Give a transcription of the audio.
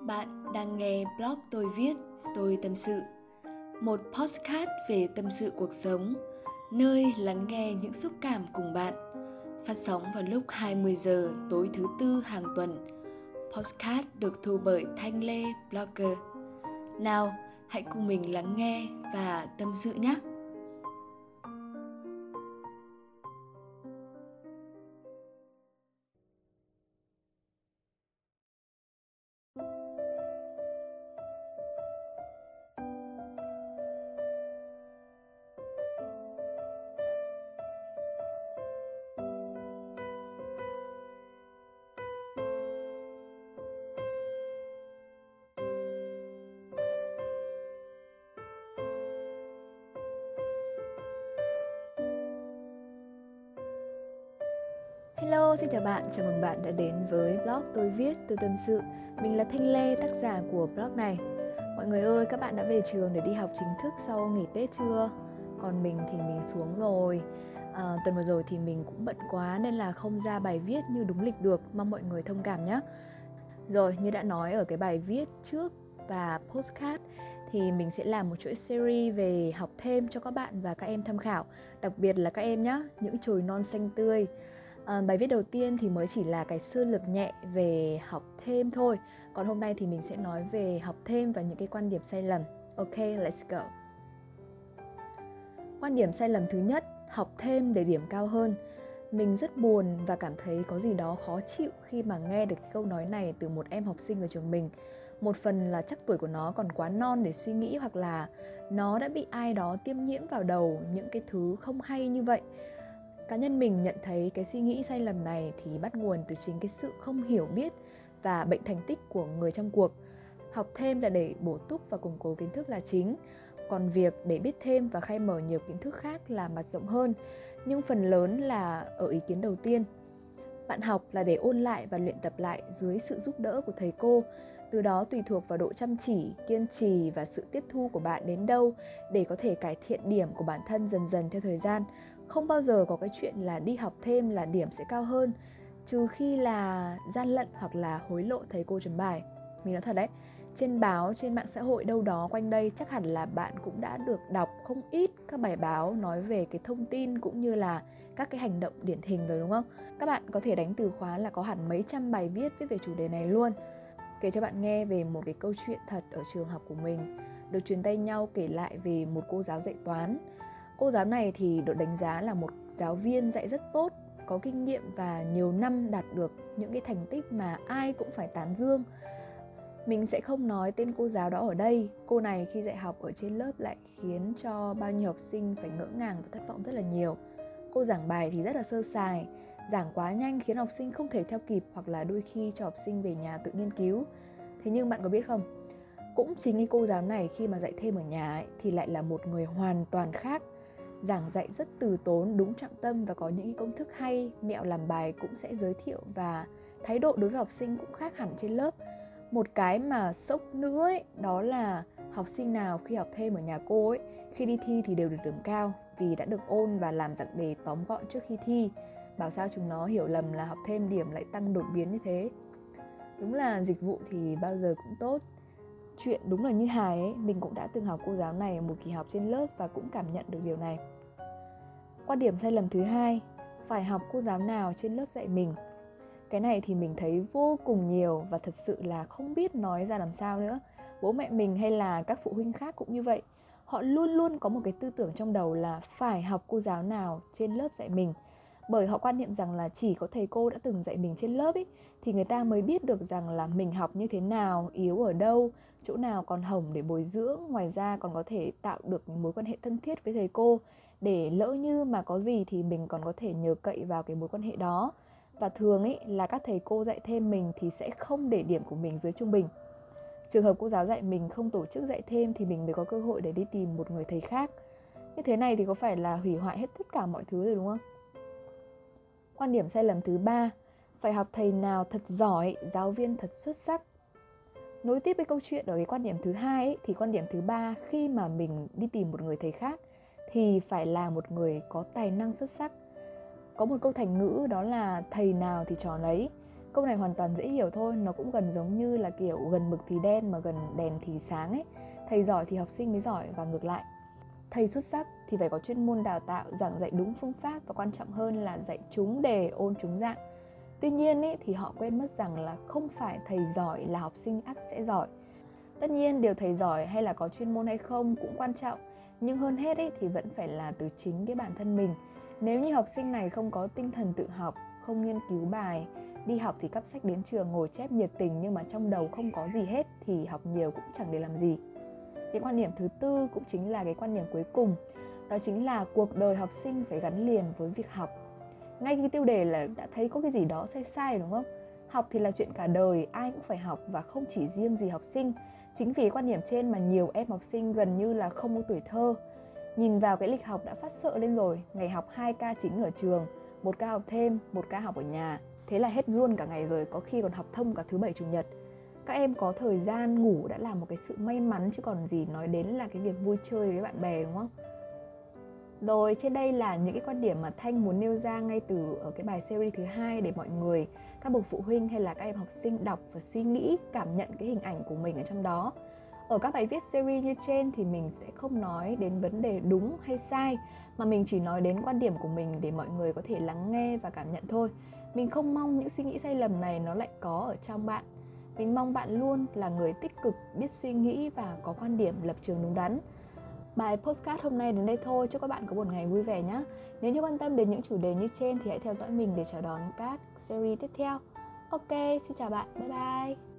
Bạn đang nghe blog tôi viết, tôi tâm sự. Một podcast về tâm sự cuộc sống, nơi lắng nghe những xúc cảm cùng bạn. Phát sóng vào lúc 20 giờ tối thứ tư hàng tuần. Podcast được thu bởi Thanh Lê Blogger. Nào, hãy cùng mình lắng nghe và tâm sự nhé. Hello, xin chào bạn, chào mừng bạn đã đến với blog tôi viết, tôi tâm sự. Mình là Thanh Lê, tác giả của blog này. Mọi người ơi, các bạn đã về trường để đi học chính thức sau nghỉ Tết chưa? Còn mình thì mình xuống rồi. À, Tuần vừa rồi thì mình cũng bận quá nên là không ra bài viết như đúng lịch được. Mong mọi người thông cảm nhé Rồi, như đã nói ở cái bài viết trước và postcard thì mình sẽ làm một chuỗi series về học thêm cho các bạn và các em tham khảo. Đặc biệt là các em nhé, những chồi non xanh tươi à, bài viết đầu tiên thì mới chỉ là cái sơ lược nhẹ về học thêm thôi. Còn hôm nay thì mình sẽ nói về học thêm và những cái quan điểm sai lầm. Ok let's go. Quan điểm sai lầm thứ nhất học thêm để điểm cao hơn. Mình rất buồn và cảm thấy có gì đó khó chịu khi mà nghe được câu nói này từ một em học sinh ở trường mình. Một phần là chắc tuổi của nó còn quá non để suy nghĩ hoặc là nó đã bị ai đó tiêm nhiễm vào đầu những cái thứ không hay như vậy cá nhân mình nhận thấy cái suy nghĩ sai lầm này thì bắt nguồn từ chính cái sự không hiểu biết và bệnh thành tích của người trong cuộc. Học thêm là để bổ túc và củng cố kiến thức là chính. Còn việc để biết thêm và khai mở nhiều kiến thức khác là mặt rộng hơn, nhưng phần lớn là ở ý kiến đầu tiên. Bạn học là để ôn lại và luyện tập lại dưới sự giúp đỡ của thầy cô, từ đó tùy thuộc vào độ chăm chỉ, kiên trì và sự tiếp thu của bạn đến đâu để có thể cải thiện điểm của bản thân dần dần theo thời gian không bao giờ có cái chuyện là đi học thêm là điểm sẽ cao hơn, trừ khi là gian lận hoặc là hối lộ thầy cô chấm bài mình nói thật đấy, trên báo, trên mạng xã hội đâu đó quanh đây chắc hẳn là bạn cũng đã được đọc không ít các bài báo nói về cái thông tin cũng như là các cái hành động điển hình rồi, đúng không? Các bạn có thể đánh từ khóa là có hẳn mấy trăm bài viết viết về chủ đề này luôn. Kể cho bạn nghe về một cái câu chuyện thật ở trường học của mình, được truyền tay nhau kể lại về một cô giáo dạy toán. Cô giáo này thì được đánh giá là một giáo viên dạy rất tốt, có kinh nghiệm và nhiều năm đạt được những cái thành tích mà ai cũng phải tán dương. Mình sẽ không nói tên cô giáo đó ở đây. Cô này khi dạy học ở trên lớp lại khiến cho bao nhiêu học sinh phải ngỡ ngàng và thất vọng rất là nhiều. Cô giảng bài thì rất là sơ sài, giảng quá nhanh khiến học sinh không thể theo kịp hoặc là đôi khi cho học sinh về nhà tự nghiên cứu. Thế nhưng bạn có biết không, cũng chính cái cô giáo này khi mà dạy thêm ở nhà ấy, thì lại là một người hoàn toàn khác giảng dạy rất từ tốn đúng trọng tâm và có những công thức hay. Mẹo làm bài cũng sẽ giới thiệu và thái độ đối với học sinh cũng khác hẳn trên lớp. Một cái mà sốc nữa ấy, đó là học sinh nào khi học thêm ở nhà cô ấy khi đi thi thì đều được điểm cao vì đã được ôn và làm dạng đề tóm gọn trước khi thi. Bảo sao chúng nó hiểu lầm là học thêm điểm lại tăng đột biến như thế. Đúng là dịch vụ thì bao giờ cũng tốt chuyện đúng là như hài ấy, mình cũng đã từng học cô giáo này một kỳ học trên lớp và cũng cảm nhận được điều này. Quan điểm sai lầm thứ hai, phải học cô giáo nào trên lớp dạy mình? Cái này thì mình thấy vô cùng nhiều và thật sự là không biết nói ra làm sao nữa. Bố mẹ mình hay là các phụ huynh khác cũng như vậy. Họ luôn luôn có một cái tư tưởng trong đầu là phải học cô giáo nào trên lớp dạy mình. Bởi họ quan niệm rằng là chỉ có thầy cô đã từng dạy mình trên lớp ấy, thì người ta mới biết được rằng là mình học như thế nào, yếu ở đâu chỗ nào còn hỏng để bồi dưỡng, ngoài ra còn có thể tạo được mối quan hệ thân thiết với thầy cô. Để lỡ như mà có gì thì mình còn có thể nhờ cậy vào cái mối quan hệ đó. Và thường ấy là các thầy cô dạy thêm mình thì sẽ không để điểm của mình dưới trung bình. Trường hợp cô giáo dạy mình không tổ chức dạy thêm thì mình mới có cơ hội để đi tìm một người thầy khác. Như thế này thì có phải là hủy hoại hết tất cả mọi thứ rồi đúng không? Quan điểm sai lầm thứ ba, phải học thầy nào thật giỏi, giáo viên thật xuất sắc nối tiếp với câu chuyện ở cái quan điểm thứ hai ấy, thì quan điểm thứ ba khi mà mình đi tìm một người thầy khác thì phải là một người có tài năng xuất sắc. Có một câu thành ngữ đó là thầy nào thì trò lấy câu này hoàn toàn dễ hiểu thôi nó cũng gần giống như là kiểu gần mực thì đen mà gần đèn thì sáng ấy. Thầy giỏi thì học sinh mới giỏi và ngược lại. Thầy xuất sắc thì phải có chuyên môn đào tạo giảng dạy đúng phương pháp và quan trọng hơn là dạy chúng đề ôn chúng dạng tuy nhiên ý, thì họ quên mất rằng là không phải thầy giỏi là học sinh ắt sẽ giỏi. Tất nhiên điều thầy giỏi hay là có chuyên môn hay không cũng quan trọng nhưng hơn hết ý, thì vẫn phải là từ chính cái bản thân mình. Nếu như học sinh này không có tinh thần tự học không nghiên cứu bài đi học thì cắp sách đến trường ngồi chép nhiệt tình nhưng mà trong đầu không có gì hết thì học nhiều cũng chẳng để làm gì. Cái quan điểm thứ tư cũng chính là cái quan điểm cuối cùng đó chính là cuộc đời học sinh phải gắn liền với việc học ngay cái tiêu đề là đã thấy có cái gì đó sai sai, đúng không? Học thì là chuyện cả đời, ai cũng phải học và không chỉ riêng gì học sinh. Chính vì quan điểm trên mà nhiều em học sinh gần như là không có tuổi thơ. Nhìn vào cái lịch học đã phát sợ lên rồi, ngày học 2 ca chính ở trường, một ca học thêm, một ca học ở nhà. Thế là hết luôn cả ngày rồi, có khi còn học thông cả thứ bảy, chủ nhật. Các em có thời gian ngủ đã là một cái sự may mắn chứ còn gì nói đến là cái việc vui chơi với bạn bè, đúng không? Rồi, trên đây là những cái quan điểm mà Thanh muốn nêu ra ngay từ ở cái bài series thứ hai để mọi người, các bậc phụ huynh hay là các em học sinh đọc và suy nghĩ, cảm nhận cái hình ảnh của mình ở trong đó. Ở các bài viết series như trên thì mình sẽ không nói đến vấn đề đúng hay sai, mà mình chỉ nói đến quan điểm của mình để mọi người có thể lắng nghe và cảm nhận thôi. Mình không mong những suy nghĩ sai lầm này nó lại có ở trong bạn. Mình mong bạn luôn là người tích cực biết suy nghĩ và có quan điểm lập trường đúng đắn. Bài postcard hôm nay đến đây thôi, chúc các bạn có một ngày vui vẻ nhé. Nếu như quan tâm đến những chủ đề như trên thì hãy theo dõi mình để chào đón các series tiếp theo. Ok, xin chào bạn, bye bye.